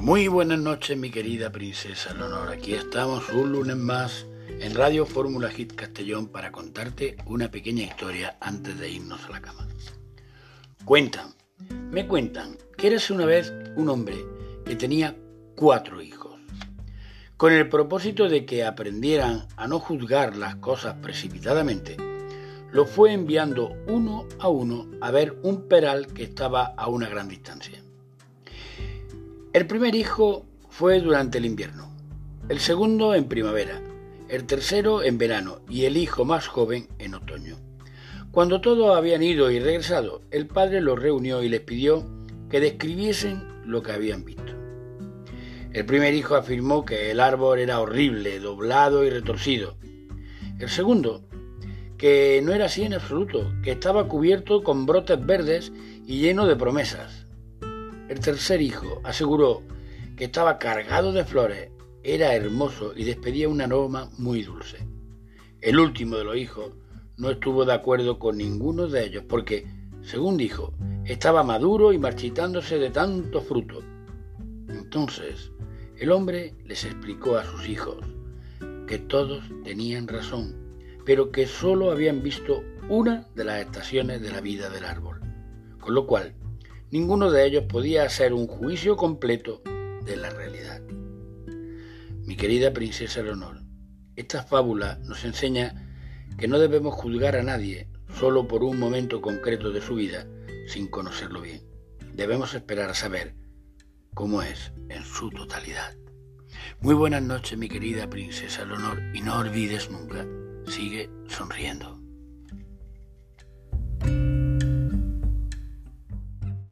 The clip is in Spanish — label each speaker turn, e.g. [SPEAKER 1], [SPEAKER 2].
[SPEAKER 1] Muy buenas noches, mi querida princesa Leonor. Aquí estamos un lunes más en Radio Fórmula Hit Castellón para contarte una pequeña historia antes de irnos a la cama. Cuentan, me cuentan que eres una vez un hombre que tenía cuatro hijos. Con el propósito de que aprendieran a no juzgar las cosas precipitadamente, los fue enviando uno a uno a ver un peral que estaba a una gran distancia. El primer hijo fue durante el invierno, el segundo en primavera, el tercero en verano y el hijo más joven en otoño. Cuando todos habían ido y regresado, el padre los reunió y les pidió que describiesen lo que habían visto. El primer hijo afirmó que el árbol era horrible, doblado y retorcido. El segundo, que no era así en absoluto, que estaba cubierto con brotes verdes y lleno de promesas. El tercer hijo aseguró que estaba cargado de flores, era hermoso y despedía un aroma muy dulce. El último de los hijos no estuvo de acuerdo con ninguno de ellos porque, según dijo, estaba maduro y marchitándose de tanto fruto. Entonces, el hombre les explicó a sus hijos que todos tenían razón, pero que sólo habían visto una de las estaciones de la vida del árbol, con lo cual ninguno de ellos podía hacer un juicio completo de la realidad. Mi querida princesa Leonor, esta fábula nos enseña que no debemos juzgar a nadie solo por un momento concreto de su vida sin conocerlo bien. Debemos esperar a saber cómo es en su totalidad. Muy buenas noches, mi querida princesa Leonor, y no olvides nunca, sigue sonriendo.